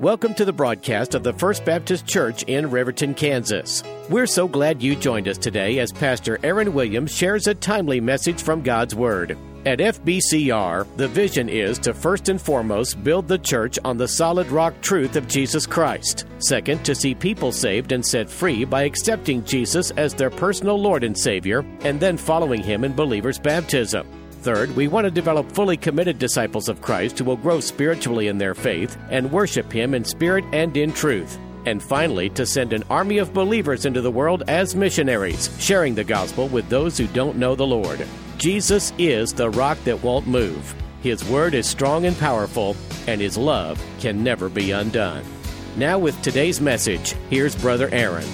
Welcome to the broadcast of the First Baptist Church in Riverton, Kansas. We're so glad you joined us today as Pastor Aaron Williams shares a timely message from God's Word. At FBCR, the vision is to first and foremost build the church on the solid rock truth of Jesus Christ. Second, to see people saved and set free by accepting Jesus as their personal Lord and Savior, and then following Him in believers' baptism. Third, we want to develop fully committed disciples of Christ who will grow spiritually in their faith and worship Him in spirit and in truth. And finally, to send an army of believers into the world as missionaries, sharing the gospel with those who don't know the Lord. Jesus is the rock that won't move. His word is strong and powerful, and His love can never be undone. Now, with today's message, here's Brother Aaron.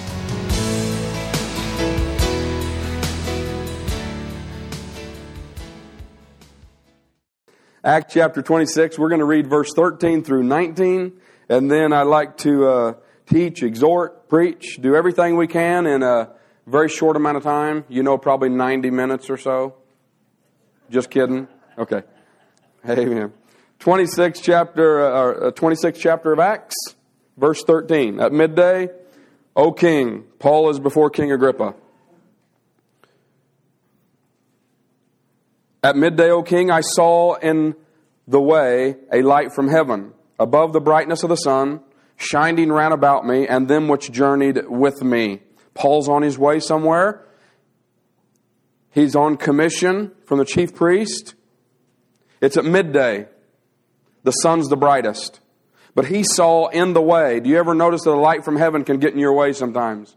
Acts chapter 26, we're going to read verse 13 through 19, and then I'd like to uh, teach, exhort, preach, do everything we can in a very short amount of time. You know, probably 90 minutes or so. Just kidding. Okay. Amen. 26 chapter, uh, 26 chapter of Acts, verse 13. At midday, O king, Paul is before King Agrippa. At midday, O king, I saw in the way a light from heaven, above the brightness of the sun, shining round about me, and them which journeyed with me. Paul's on his way somewhere. He's on commission from the chief priest. It's at midday. The sun's the brightest. But he saw in the way. Do you ever notice that a light from heaven can get in your way sometimes?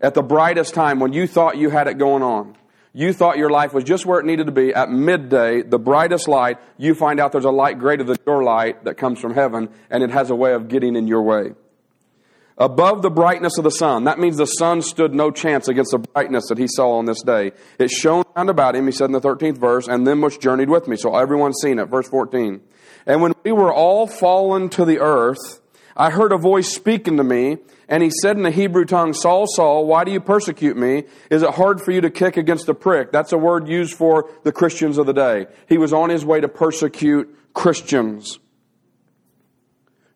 At the brightest time when you thought you had it going on you thought your life was just where it needed to be at midday, the brightest light, you find out there's a light greater than your light that comes from heaven, and it has a way of getting in your way. Above the brightness of the sun, that means the sun stood no chance against the brightness that he saw on this day. It shone round about him, he said in the 13th verse, and them which journeyed with me. So everyone's seen it. Verse 14. And when we were all fallen to the earth, I heard a voice speaking to me, and he said in the Hebrew tongue, Saul, Saul, why do you persecute me? Is it hard for you to kick against a prick? That's a word used for the Christians of the day. He was on his way to persecute Christians.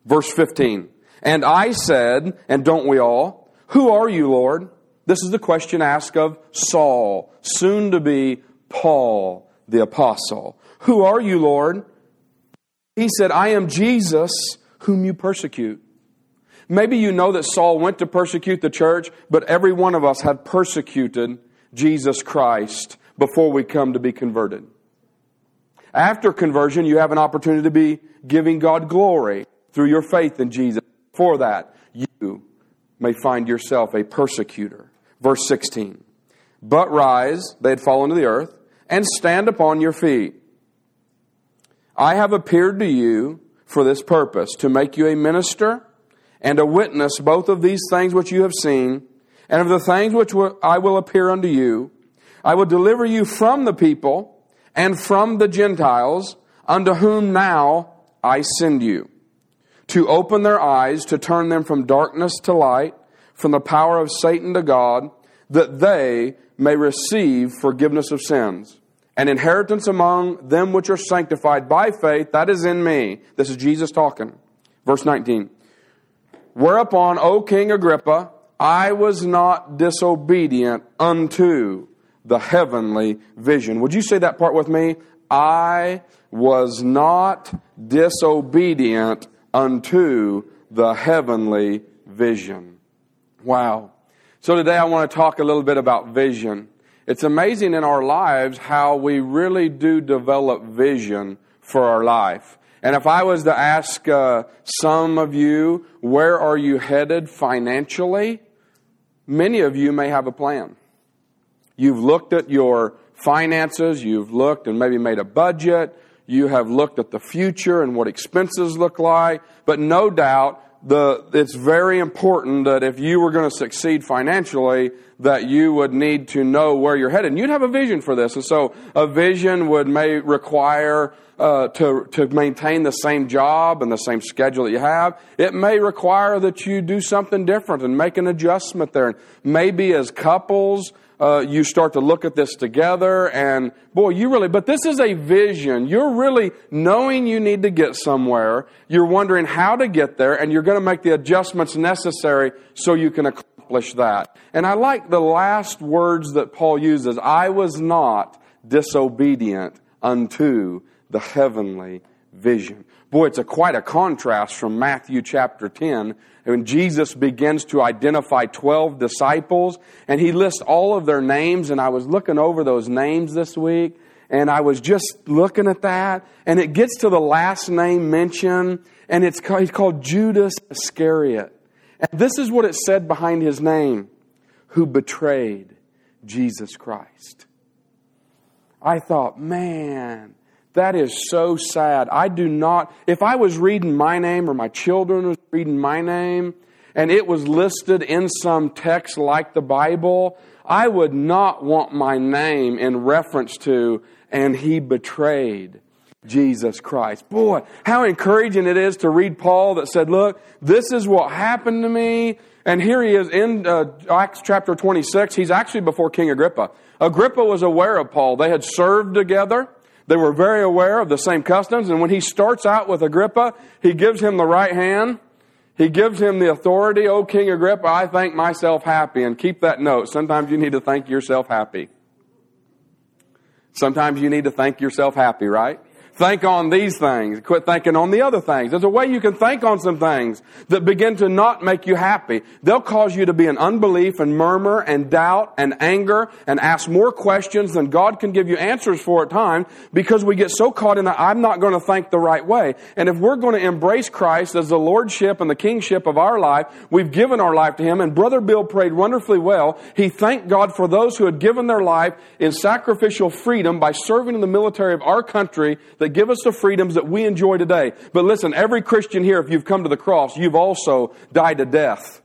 Verse 15. And I said, and don't we all, Who are you, Lord? This is the question asked of Saul, soon to be Paul the Apostle. Who are you, Lord? He said, I am Jesus whom you persecute. Maybe you know that Saul went to persecute the church, but every one of us had persecuted Jesus Christ before we come to be converted. After conversion, you have an opportunity to be giving God glory through your faith in Jesus. For that, you may find yourself a persecutor. Verse 16. But rise, they had fallen to the earth, and stand upon your feet. I have appeared to you for this purpose, to make you a minister and a witness both of these things which you have seen, and of the things which I will appear unto you. I will deliver you from the people and from the Gentiles, unto whom now I send you, to open their eyes, to turn them from darkness to light, from the power of Satan to God, that they may receive forgiveness of sins. An inheritance among them which are sanctified by faith, that is in me. This is Jesus talking. Verse 19. Whereupon, O King Agrippa, I was not disobedient unto the heavenly vision. Would you say that part with me? I was not disobedient unto the heavenly vision. Wow. So today I want to talk a little bit about vision. It's amazing in our lives how we really do develop vision for our life. And if I was to ask uh, some of you, where are you headed financially? Many of you may have a plan. You've looked at your finances, you've looked and maybe made a budget, you have looked at the future and what expenses look like, but no doubt the, it's very important that if you were going to succeed financially, that you would need to know where you're headed. And you'd have a vision for this. And so a vision would may require uh, to, to maintain the same job and the same schedule that you have. It may require that you do something different and make an adjustment there. And maybe as couples, uh, you start to look at this together, and boy, you really, but this is a vision. You're really knowing you need to get somewhere. You're wondering how to get there, and you're going to make the adjustments necessary so you can accomplish that. And I like the last words that Paul uses I was not disobedient unto the heavenly vision. Boy, it's a quite a contrast from Matthew chapter 10 when Jesus begins to identify 12 disciples and he lists all of their names and I was looking over those names this week and I was just looking at that and it gets to the last name mentioned and it's called, he's called Judas Iscariot. And this is what it said behind his name, who betrayed Jesus Christ. I thought, man, that is so sad. I do not, if I was reading my name or my children was reading my name and it was listed in some text like the Bible, I would not want my name in reference to, and he betrayed Jesus Christ. Boy, how encouraging it is to read Paul that said, Look, this is what happened to me. And here he is in uh, Acts chapter 26. He's actually before King Agrippa. Agrippa was aware of Paul. They had served together. They were very aware of the same customs. And when he starts out with Agrippa, he gives him the right hand. He gives him the authority. O King Agrippa, I thank myself happy. And keep that note. Sometimes you need to thank yourself happy. Sometimes you need to thank yourself happy, right? Think on these things. Quit thinking on the other things. There's a way you can think on some things that begin to not make you happy. They'll cause you to be in unbelief and murmur and doubt and anger and ask more questions than God can give you answers for at times because we get so caught in that I'm not going to think the right way. And if we're going to embrace Christ as the Lordship and the Kingship of our life, we've given our life to Him. And Brother Bill prayed wonderfully well. He thanked God for those who had given their life in sacrificial freedom by serving in the military of our country that that give us the freedoms that we enjoy today. But listen, every Christian here, if you've come to the cross, you've also died to death.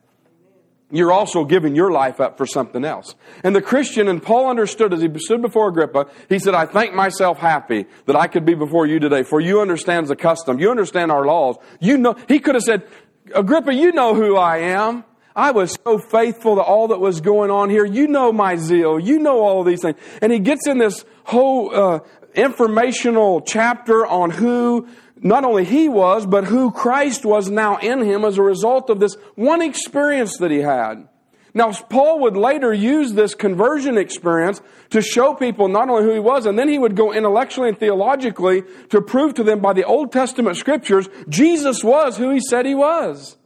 You're also giving your life up for something else. And the Christian, and Paul understood as he stood before Agrippa, he said, I think myself happy that I could be before you today, for you understand the custom. You understand our laws. You know, he could have said, Agrippa, you know who I am. I was so faithful to all that was going on here. You know my zeal. You know all these things. And he gets in this whole uh, informational chapter on who not only he was, but who Christ was now in him as a result of this one experience that he had. Now, Paul would later use this conversion experience to show people not only who he was, and then he would go intellectually and theologically to prove to them by the Old Testament scriptures Jesus was who he said he was.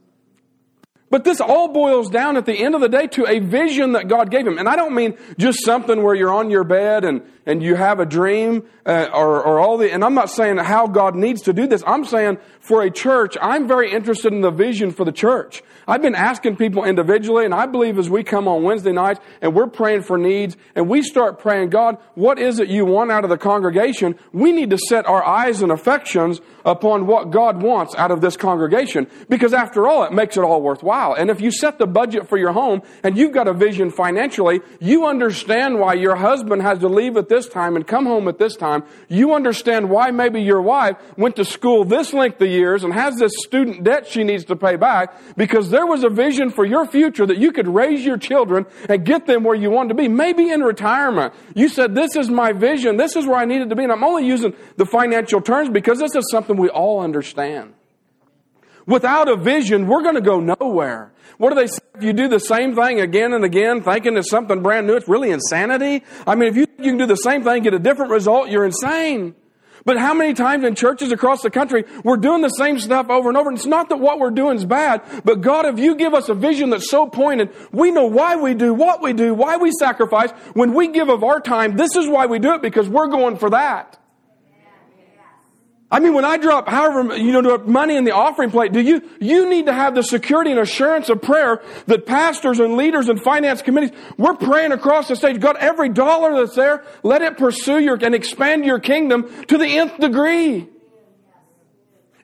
But this all boils down at the end of the day to a vision that God gave him. And I don't mean just something where you're on your bed and, and you have a dream uh, or, or all the, and I'm not saying how God needs to do this. I'm saying for a church, I'm very interested in the vision for the church. I've been asking people individually, and I believe as we come on Wednesday nights and we're praying for needs and we start praying, God, what is it you want out of the congregation? We need to set our eyes and affections upon what God wants out of this congregation because after all, it makes it all worthwhile. And if you set the budget for your home and you've got a vision financially, you understand why your husband has to leave at this time and come home at this time. You understand why maybe your wife went to school this length of years and has this student debt she needs to pay back because there was a vision for your future that you could raise your children and get them where you want to be, maybe in retirement. You said, This is my vision. This is where I needed to be. And I'm only using the financial terms because this is something we all understand. Without a vision, we're going to go nowhere. What do they say? If you do the same thing again and again, thinking it's something brand new, it's really insanity. I mean, if you, you can do the same thing, get a different result, you're insane. But how many times in churches across the country we're doing the same stuff over and over? And it's not that what we're doing is bad, but God, if you give us a vision that's so pointed, we know why we do what we do, why we sacrifice. When we give of our time, this is why we do it because we're going for that. I mean, when I drop however, you know, money in the offering plate, do you, you need to have the security and assurance of prayer that pastors and leaders and finance committees, we're praying across the stage. God, every dollar that's there, let it pursue your, and expand your kingdom to the nth degree.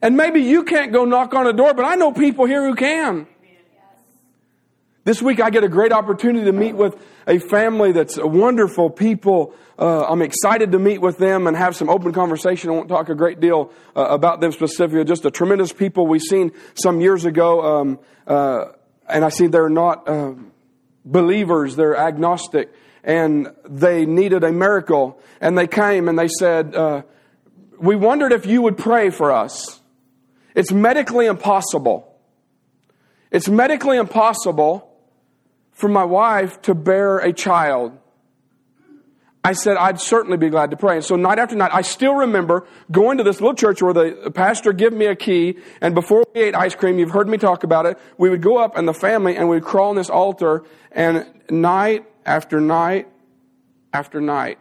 And maybe you can't go knock on a door, but I know people here who can. This week I get a great opportunity to meet with a family that's wonderful people. Uh, I'm excited to meet with them and have some open conversation. I won't talk a great deal uh, about them specifically. Just a tremendous people we've seen some years ago. Um, uh, and I see they're not uh, believers, they're agnostic. and they needed a miracle. And they came and they said, uh, We wondered if you would pray for us. It's medically impossible. It's medically impossible for my wife to bear a child. I said, I'd certainly be glad to pray. And so night after night, I still remember going to this little church where the pastor gave me a key, and before we ate ice cream, you've heard me talk about it, we would go up and the family and we'd crawl on this altar, and night after night after night,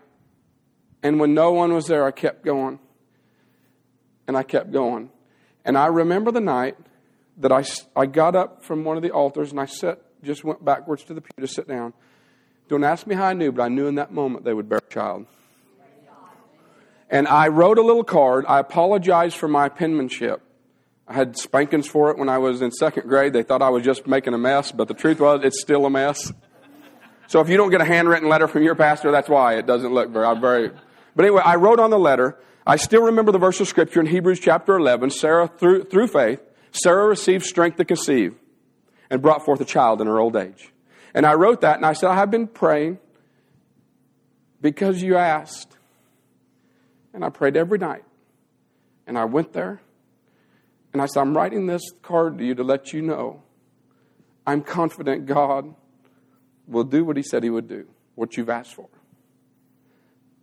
and when no one was there, I kept going. And I kept going. And I remember the night that I, I got up from one of the altars and I sat, just went backwards to the pew to sit down. Don't ask me how I knew, but I knew in that moment they would bear a child. And I wrote a little card. I apologized for my penmanship. I had spankings for it when I was in second grade. They thought I was just making a mess, but the truth was, it's still a mess. So if you don't get a handwritten letter from your pastor, that's why it doesn't look very. Very. But anyway, I wrote on the letter. I still remember the verse of scripture in Hebrews chapter 11. Sarah, through through faith, Sarah received strength to conceive, and brought forth a child in her old age. And I wrote that and I said, I have been praying because you asked. And I prayed every night. And I went there and I said, I'm writing this card to you to let you know I'm confident God will do what He said He would do, what you've asked for.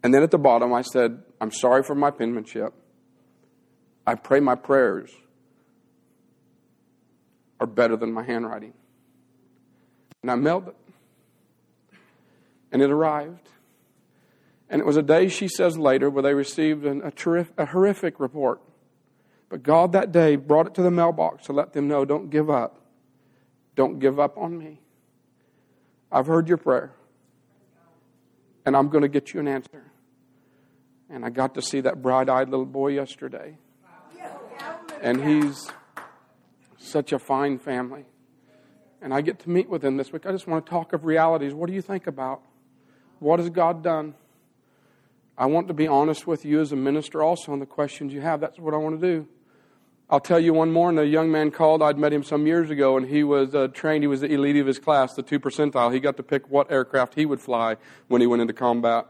And then at the bottom, I said, I'm sorry for my penmanship. I pray my prayers are better than my handwriting. And I mailed it. And it arrived. And it was a day, she says later, where they received an, a, a horrific report. But God that day brought it to the mailbox to let them know don't give up. Don't give up on me. I've heard your prayer. And I'm going to get you an answer. And I got to see that bright eyed little boy yesterday. And he's such a fine family and I get to meet with them this week, I just want to talk of realities. What do you think about? What has God done? I want to be honest with you as a minister also on the questions you have. That's what I want to do. I'll tell you one more. And a young man called. I'd met him some years ago, and he was uh, trained. He was the elite of his class, the two percentile. He got to pick what aircraft he would fly when he went into combat.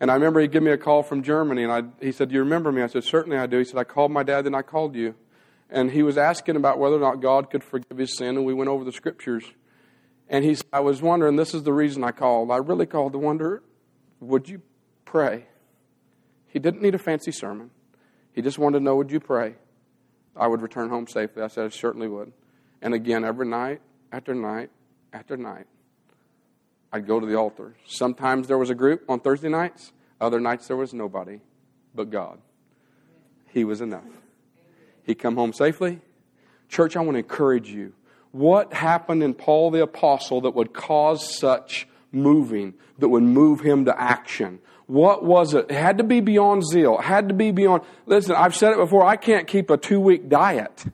And I remember he gave me a call from Germany, and I, he said, "Do you remember me?" I said, "Certainly I do." He said, "I called my dad, then I called you." And he was asking about whether or not God could forgive his sin, and we went over the scriptures. And he said, I was wondering, this is the reason I called. I really called to wonder, would you pray? He didn't need a fancy sermon. He just wanted to know, would you pray? I would return home safely. I said, I certainly would. And again, every night after night after night, I'd go to the altar. Sometimes there was a group on Thursday nights, other nights there was nobody but God. He was enough. He come home safely. Church, I want to encourage you. What happened in Paul the Apostle that would cause such moving, that would move him to action? What was it? It had to be beyond zeal. It had to be beyond. Listen, I've said it before. I can't keep a two week diet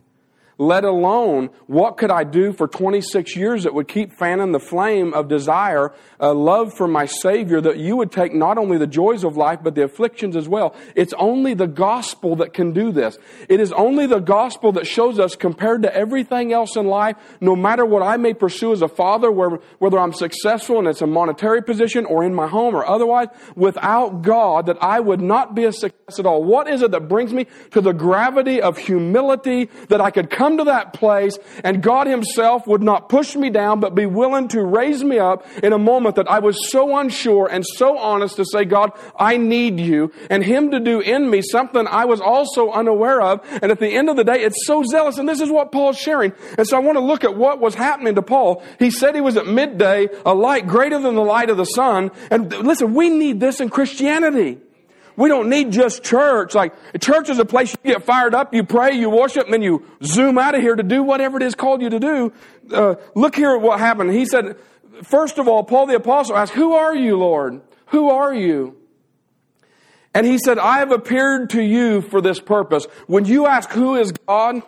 let alone what could I do for 26 years that would keep fanning the flame of desire, a love for my Savior, that you would take not only the joys of life, but the afflictions as well. It's only the gospel that can do this. It is only the gospel that shows us, compared to everything else in life, no matter what I may pursue as a father, whether I'm successful and it's a monetary position or in my home or otherwise, without God, that I would not be a success at all. What is it that brings me to the gravity of humility that I could come come to that place and God Himself would not push me down, but be willing to raise me up in a moment that I was so unsure and so honest to say, God, I need you, and Him to do in me something I was also unaware of. And at the end of the day, it's so zealous. And this is what Paul's sharing. And so I want to look at what was happening to Paul. He said he was at midday, a light greater than the light of the sun. And listen, we need this in Christianity. We don't need just church. Like, church is a place you get fired up, you pray, you worship, and then you zoom out of here to do whatever it is called you to do. Uh, look here at what happened. He said, first of all, Paul the apostle asked, who are you, Lord? Who are you? And he said, I have appeared to you for this purpose. When you ask who is God,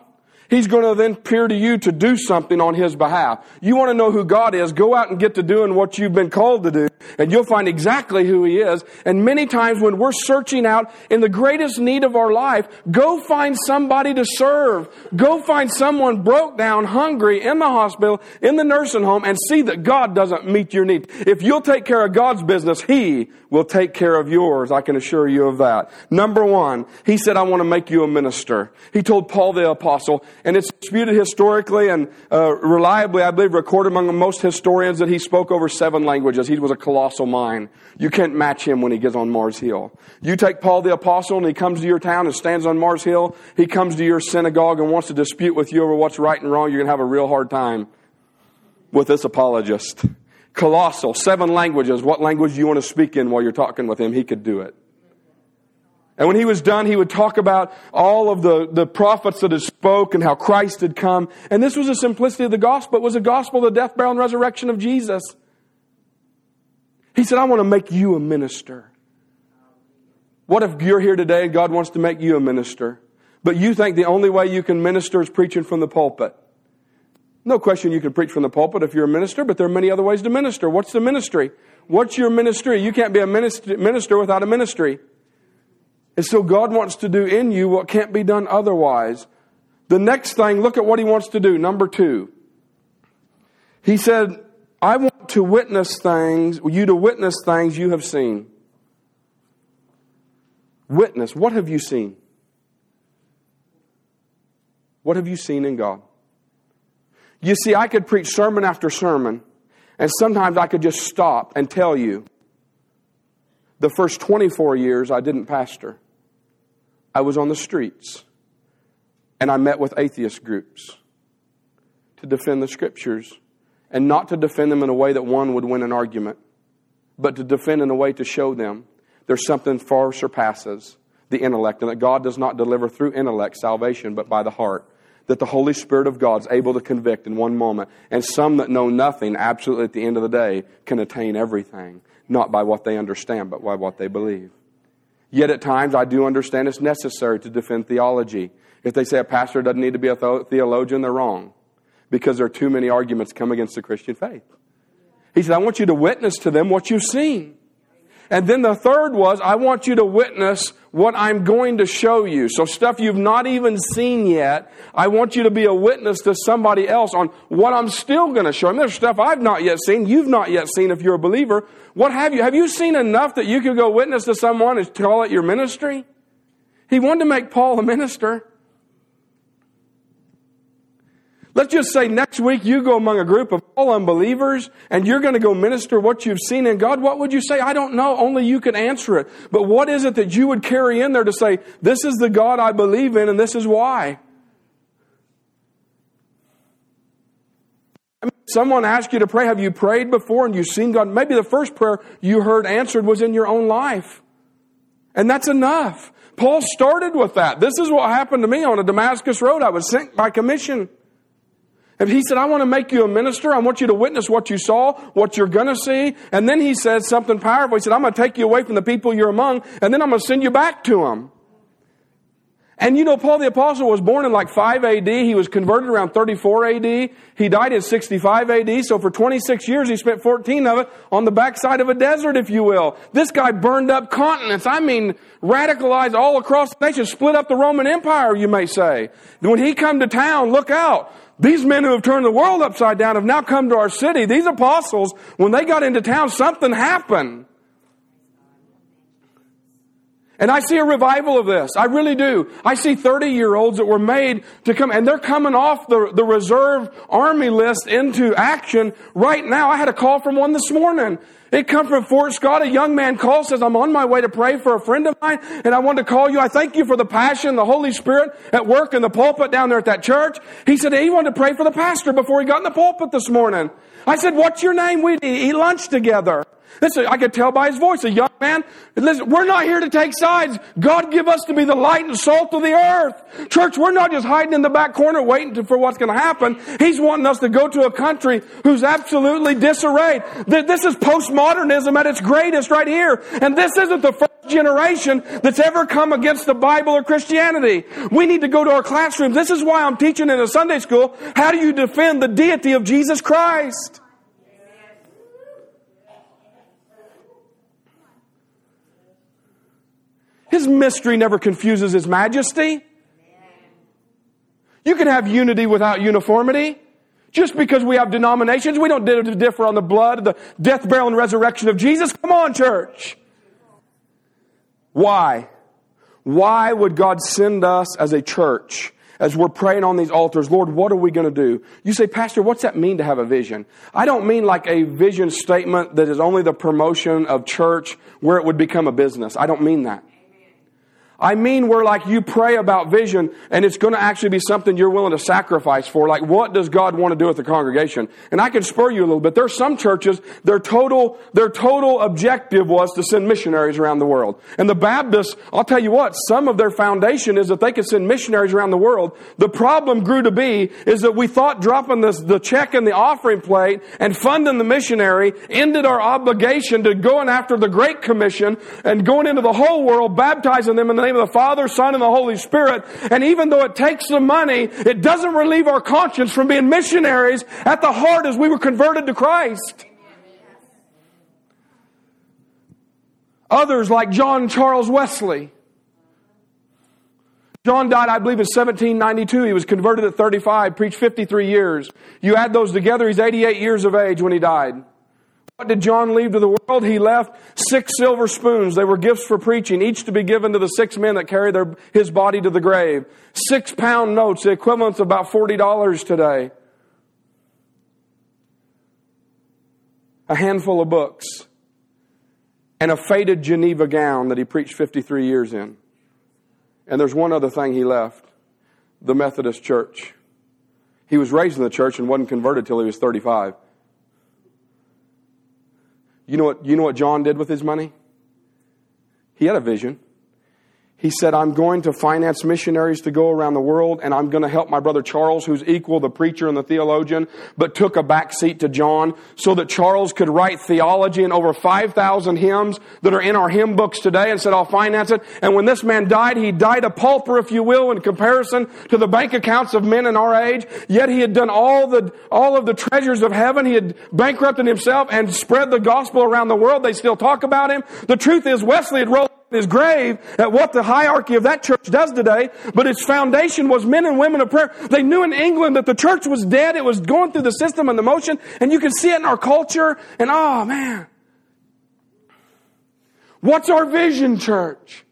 He's going to then appear to you to do something on His behalf. You want to know who God is, go out and get to doing what you've been called to do, and you'll find exactly who He is. And many times when we're searching out in the greatest need of our life, go find somebody to serve. Go find someone broke down, hungry, in the hospital, in the nursing home, and see that God doesn't meet your need. If you'll take care of God's business, He will take care of yours. I can assure you of that. Number one, He said, I want to make you a minister. He told Paul the apostle, and it's disputed historically and uh, reliably, I believe, recorded among most historians that he spoke over seven languages. He was a colossal mind. You can't match him when he gets on Mars Hill. You take Paul the apostle and he comes to your town and stands on Mars Hill. He comes to your synagogue and wants to dispute with you over what's right and wrong. You're going to have a real hard time with this apologist. Colossal, seven languages. What language do you want to speak in while you're talking with him? He could do it. And when he was done, he would talk about all of the, the prophets that had spoke and how Christ had come. And this was the simplicity of the gospel. It was the gospel of the death, burial, and resurrection of Jesus. He said, I want to make you a minister. What if you're here today and God wants to make you a minister, but you think the only way you can minister is preaching from the pulpit? No question you can preach from the pulpit if you're a minister, but there are many other ways to minister. What's the ministry? What's your ministry? You can't be a minister without a ministry. And so God wants to do in you what can't be done otherwise. The next thing, look at what he wants to do. Number two. He said, I want to witness things, you to witness things you have seen. Witness. What have you seen? What have you seen in God? You see, I could preach sermon after sermon, and sometimes I could just stop and tell you the first 24 years I didn't pastor. I was on the streets and I met with atheist groups to defend the scriptures and not to defend them in a way that one would win an argument, but to defend in a way to show them there's something far surpasses the intellect and that God does not deliver through intellect salvation, but by the heart. That the Holy Spirit of God is able to convict in one moment. And some that know nothing, absolutely at the end of the day, can attain everything, not by what they understand, but by what they believe. Yet at times I do understand it's necessary to defend theology. If they say a pastor doesn't need to be a theologian, they're wrong because there are too many arguments come against the Christian faith. He said, I want you to witness to them what you've seen. And then the third was, I want you to witness what I'm going to show you. So stuff you've not even seen yet, I want you to be a witness to somebody else on what I'm still going to show them. There's stuff I've not yet seen, you've not yet seen if you're a believer. What have you? Have you seen enough that you could go witness to someone and call it your ministry? He wanted to make Paul a minister. Let's just say next week you go among a group of all unbelievers and you're going to go minister what you've seen in God. What would you say? I don't know. Only you can answer it. But what is it that you would carry in there to say, this is the God I believe in and this is why? I mean, someone asked you to pray. Have you prayed before and you've seen God? Maybe the first prayer you heard answered was in your own life. And that's enough. Paul started with that. This is what happened to me on a Damascus road. I was sent by commission. And he said, I want to make you a minister. I want you to witness what you saw, what you're going to see. And then he said something powerful. He said, I'm going to take you away from the people you're among, and then I'm going to send you back to them. And you know, Paul the Apostle was born in like 5 AD. He was converted around 34 AD. He died in 65 AD. So for 26 years, he spent 14 of it on the backside of a desert, if you will. This guy burned up continents. I mean, radicalized all across the nation, split up the Roman Empire, you may say. When he come to town, look out. These men who have turned the world upside down have now come to our city. These apostles, when they got into town, something happened. And I see a revival of this. I really do. I see 30 year olds that were made to come, and they're coming off the, the reserve army list into action right now. I had a call from one this morning. It come from Fort Scott. A young man calls, says, I'm on my way to pray for a friend of mine, and I want to call you. I thank you for the passion, the Holy Spirit at work in the pulpit down there at that church. He said he wanted to pray for the pastor before he got in the pulpit this morning. I said, what's your name? We eat lunch together. Listen, I could tell by his voice, a young man. Listen, we're not here to take sides. God give us to be the light and salt of the earth. Church, we're not just hiding in the back corner waiting for what's going to happen. He's wanting us to go to a country who's absolutely disarrayed. This is postmodernism at its greatest right here. And this isn't the first generation that's ever come against the Bible or Christianity. We need to go to our classrooms. This is why I'm teaching in a Sunday school. How do you defend the deity of Jesus Christ? His mystery never confuses His majesty. You can have unity without uniformity. Just because we have denominations, we don't differ on the blood, the death, burial, and resurrection of Jesus. Come on, church. Why? Why would God send us as a church as we're praying on these altars, Lord, what are we going to do? You say, Pastor, what's that mean to have a vision? I don't mean like a vision statement that is only the promotion of church where it would become a business. I don't mean that. I mean where like you pray about vision and it's going to actually be something you're willing to sacrifice for. Like what does God want to do with the congregation? And I can spur you a little bit. There's some churches, their total, their total objective was to send missionaries around the world. And the Baptists, I'll tell you what, some of their foundation is that they could send missionaries around the world. The problem grew to be is that we thought dropping this, the check in the offering plate and funding the missionary ended our obligation to going after the Great Commission and going into the whole world, baptizing them in the name of the Father, Son, and the Holy Spirit. And even though it takes the money, it doesn't relieve our conscience from being missionaries at the heart as we were converted to Christ. Others like John Charles Wesley. John died, I believe, in 1792. He was converted at 35, preached 53 years. You add those together, he's 88 years of age when he died. What did John leave to the world? He left six silver spoons. They were gifts for preaching, each to be given to the six men that carried their, his body to the grave. Six pound notes, the equivalent of about $40 today. A handful of books. And a faded Geneva gown that he preached 53 years in. And there's one other thing he left the Methodist Church. He was raised in the church and wasn't converted till he was 35. You know what, you know what John did with his money? He had a vision. He said, I'm going to finance missionaries to go around the world and I'm going to help my brother Charles, who's equal the preacher and the theologian, but took a back seat to John so that Charles could write theology and over 5,000 hymns that are in our hymn books today and said, I'll finance it. And when this man died, he died a pauper, if you will, in comparison to the bank accounts of men in our age. Yet he had done all the, all of the treasures of heaven. He had bankrupted himself and spread the gospel around the world. They still talk about him. The truth is Wesley had rolled his grave at what the hierarchy of that church does today, but its foundation was men and women of prayer. They knew in England that the church was dead. It was going through the system and the motion, and you can see it in our culture, and oh man. What's our vision, church?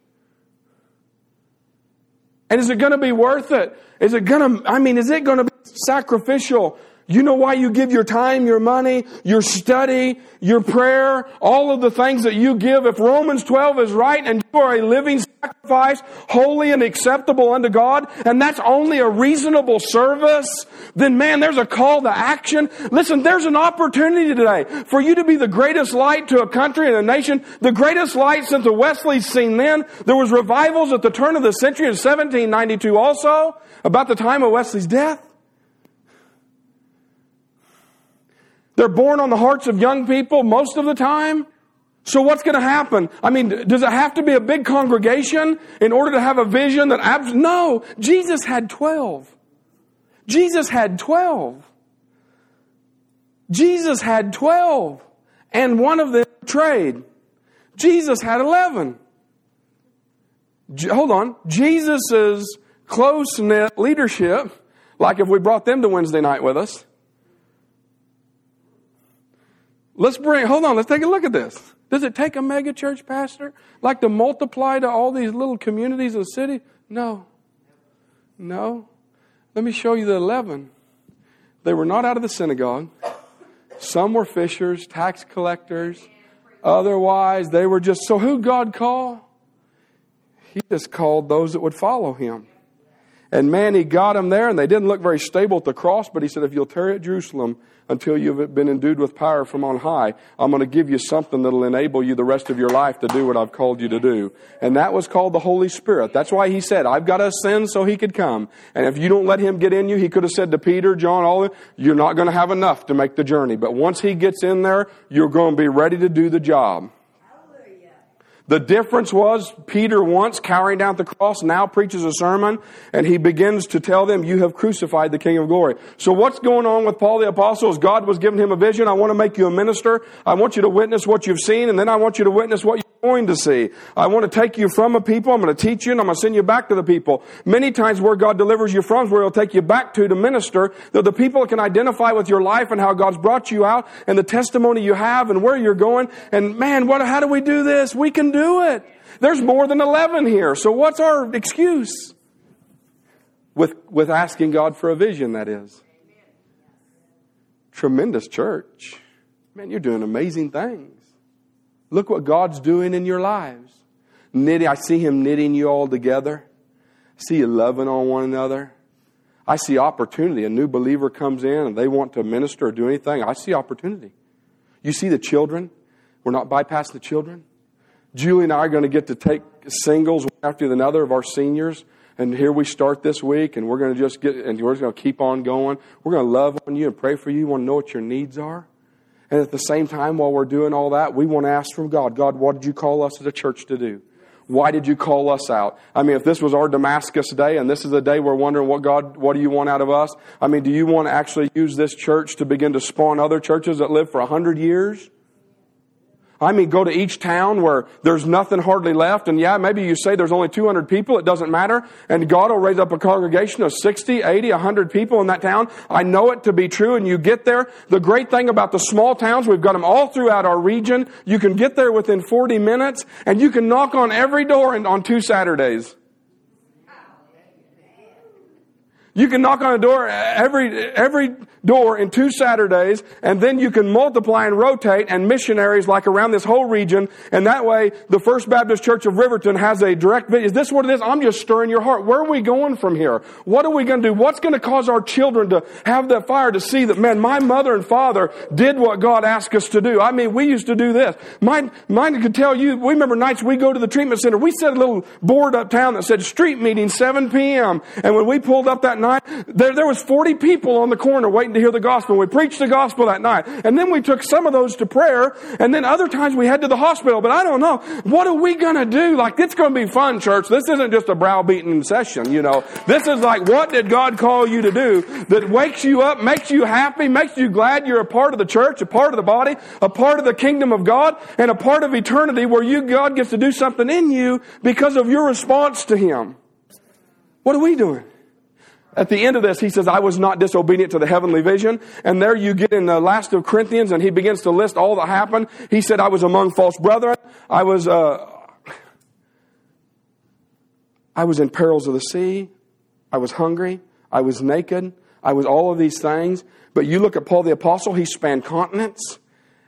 And is it going to be worth it? Is it going to, I mean, is it going to be sacrificial? You know why you give your time, your money, your study, your prayer, all of the things that you give. If Romans 12 is right and you are a living sacrifice, holy and acceptable unto God, and that's only a reasonable service, then man, there's a call to action. Listen, there's an opportunity today for you to be the greatest light to a country and a nation, the greatest light since the Wesley's seen then. There was revivals at the turn of the century in 1792 also, about the time of Wesley's death. They're born on the hearts of young people most of the time. So what's going to happen? I mean, does it have to be a big congregation in order to have a vision that abs- No, Jesus had 12. Jesus had 12. Jesus had 12 and one of them betrayed. Jesus had 11. hold on. Jesus' close knit leadership, like if we brought them to Wednesday night with us, Let's bring, hold on, let's take a look at this. Does it take a mega church pastor like to multiply to all these little communities of the city? No. No. Let me show you the 11. They were not out of the synagogue. Some were fishers, tax collectors. Otherwise, they were just, so who God call? He just called those that would follow him. And man, he got them there, and they didn't look very stable at the cross, but he said, if you'll tarry at Jerusalem until you've been endued with power from on high, I'm going to give you something that'll enable you the rest of your life to do what I've called you to do. And that was called the Holy Spirit. That's why he said, I've got to ascend so he could come. And if you don't let him get in you, he could have said to Peter, John, all you're not going to have enough to make the journey. But once he gets in there, you're going to be ready to do the job. The difference was Peter once carrying down the cross now preaches a sermon and he begins to tell them, you have crucified the King of glory. So what's going on with Paul the apostle is God was giving him a vision. I want to make you a minister. I want you to witness what you've seen and then I want you to witness what you're going to see. I want to take you from a people. I'm going to teach you and I'm going to send you back to the people. Many times where God delivers you from is where he'll take you back to to minister that the people can identify with your life and how God's brought you out and the testimony you have and where you're going. And man, what, how do we do this? We can do it. There's more than 11 here. So what's our excuse? With, with asking God for a vision, that is. Tremendous church. Man, you're doing amazing things. Look what God's doing in your lives. Knitting, I see Him knitting you all together. I see you loving on one another. I see opportunity. A new believer comes in and they want to minister or do anything. I see opportunity. You see the children. We're not bypassing the children. Julie and I are going to get to take singles one after another of our seniors. And here we start this week, and we're going to just get, and we're just going to keep on going. We're going to love on you and pray for you. You want to know what your needs are. And at the same time, while we're doing all that, we want to ask from God, God, what did you call us as a church to do? Why did you call us out? I mean, if this was our Damascus day and this is a day we're wondering what God, what do you want out of us? I mean, do you want to actually use this church to begin to spawn other churches that live for a hundred years? I mean, go to each town where there's nothing hardly left. And yeah, maybe you say there's only 200 people. It doesn't matter. And God will raise up a congregation of 60, 80, 100 people in that town. I know it to be true. And you get there. The great thing about the small towns, we've got them all throughout our region. You can get there within 40 minutes and you can knock on every door on two Saturdays. You can knock on a door every, every door in two Saturdays, and then you can multiply and rotate and missionaries like around this whole region, and that way the First Baptist Church of Riverton has a direct Is this what it is? I'm just stirring your heart. Where are we going from here? What are we going to do? What's going to cause our children to have that fire to see that, man, my mother and father did what God asked us to do. I mean, we used to do this. Mine, mine could tell you, we remember nights we go to the treatment center, we set a little board uptown that said street meeting 7 p.m. And when we pulled up that night, night, there, there was 40 people on the corner waiting to hear the gospel. We preached the gospel that night. And then we took some of those to prayer. And then other times we head to the hospital. But I don't know. What are we going to do? Like, it's going to be fun, church. This isn't just a browbeating session, you know. This is like, what did God call you to do that wakes you up, makes you happy, makes you glad you're a part of the church, a part of the body, a part of the kingdom of God, and a part of eternity where you, God gets to do something in you because of your response to Him. What are we doing? At the end of this, he says, I was not disobedient to the heavenly vision. And there you get in the last of Corinthians, and he begins to list all that happened. He said, I was among false brethren. I was, uh, I was in perils of the sea. I was hungry. I was naked. I was all of these things. But you look at Paul the apostle, he spanned continents.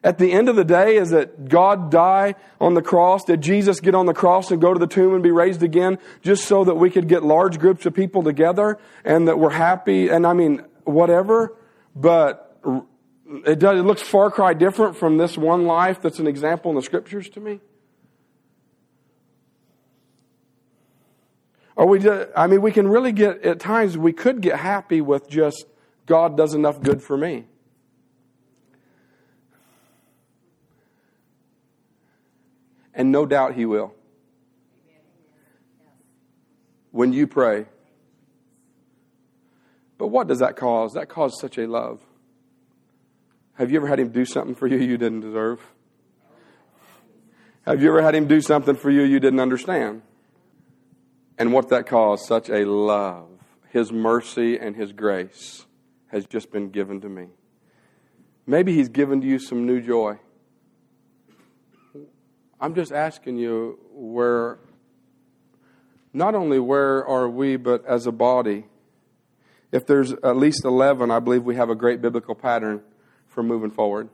At the end of the day, is that God die on the cross? Did Jesus get on the cross and go to the tomb and be raised again just so that we could get large groups of people together and that we're happy? And I mean, whatever. But it does, it looks far cry different from this one life that's an example in the scriptures to me. Or we I mean, we can really get, at times, we could get happy with just, God does enough good for me. And no doubt He will. When you pray. But what does that cause? That causes such a love. Have you ever had Him do something for you you didn't deserve? Have you ever had Him do something for you you didn't understand? And what that caused? Such a love. His mercy and His grace has just been given to me. Maybe He's given to you some new joy. I'm just asking you where, not only where are we, but as a body, if there's at least 11, I believe we have a great biblical pattern for moving forward.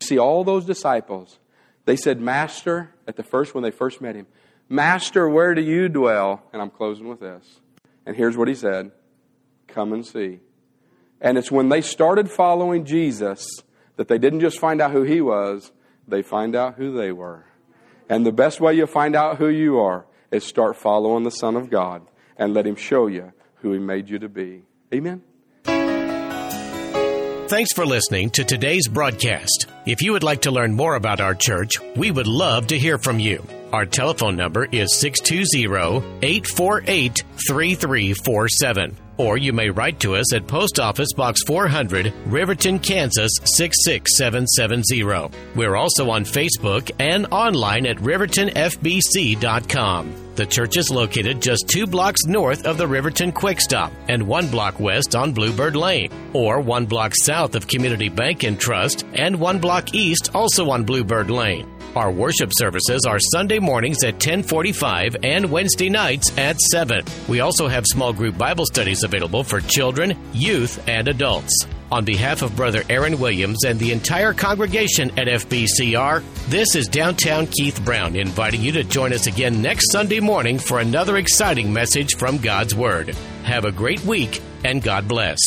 See, all those disciples, they said, Master, at the first, when they first met him, Master, where do you dwell? And I'm closing with this. And here's what he said Come and see. And it's when they started following Jesus that they didn't just find out who he was, they find out who they were. And the best way you'll find out who you are is start following the Son of God and let Him show you who He made you to be. Amen. Thanks for listening to today's broadcast. If you would like to learn more about our church, we would love to hear from you. Our telephone number is 620 848 3347. Or you may write to us at Post Office Box 400, Riverton, Kansas 66770. We're also on Facebook and online at rivertonfbc.com. The church is located just two blocks north of the Riverton Quick Stop and one block west on Bluebird Lane, or one block south of Community Bank and Trust and one block east also on Bluebird Lane. Our worship services are Sunday mornings at 1045 and Wednesday nights at 7. We also have small group Bible studies available for children, youth, and adults. On behalf of Brother Aaron Williams and the entire congregation at FBCR, this is Downtown Keith Brown inviting you to join us again next Sunday morning for another exciting message from God's Word. Have a great week and God bless.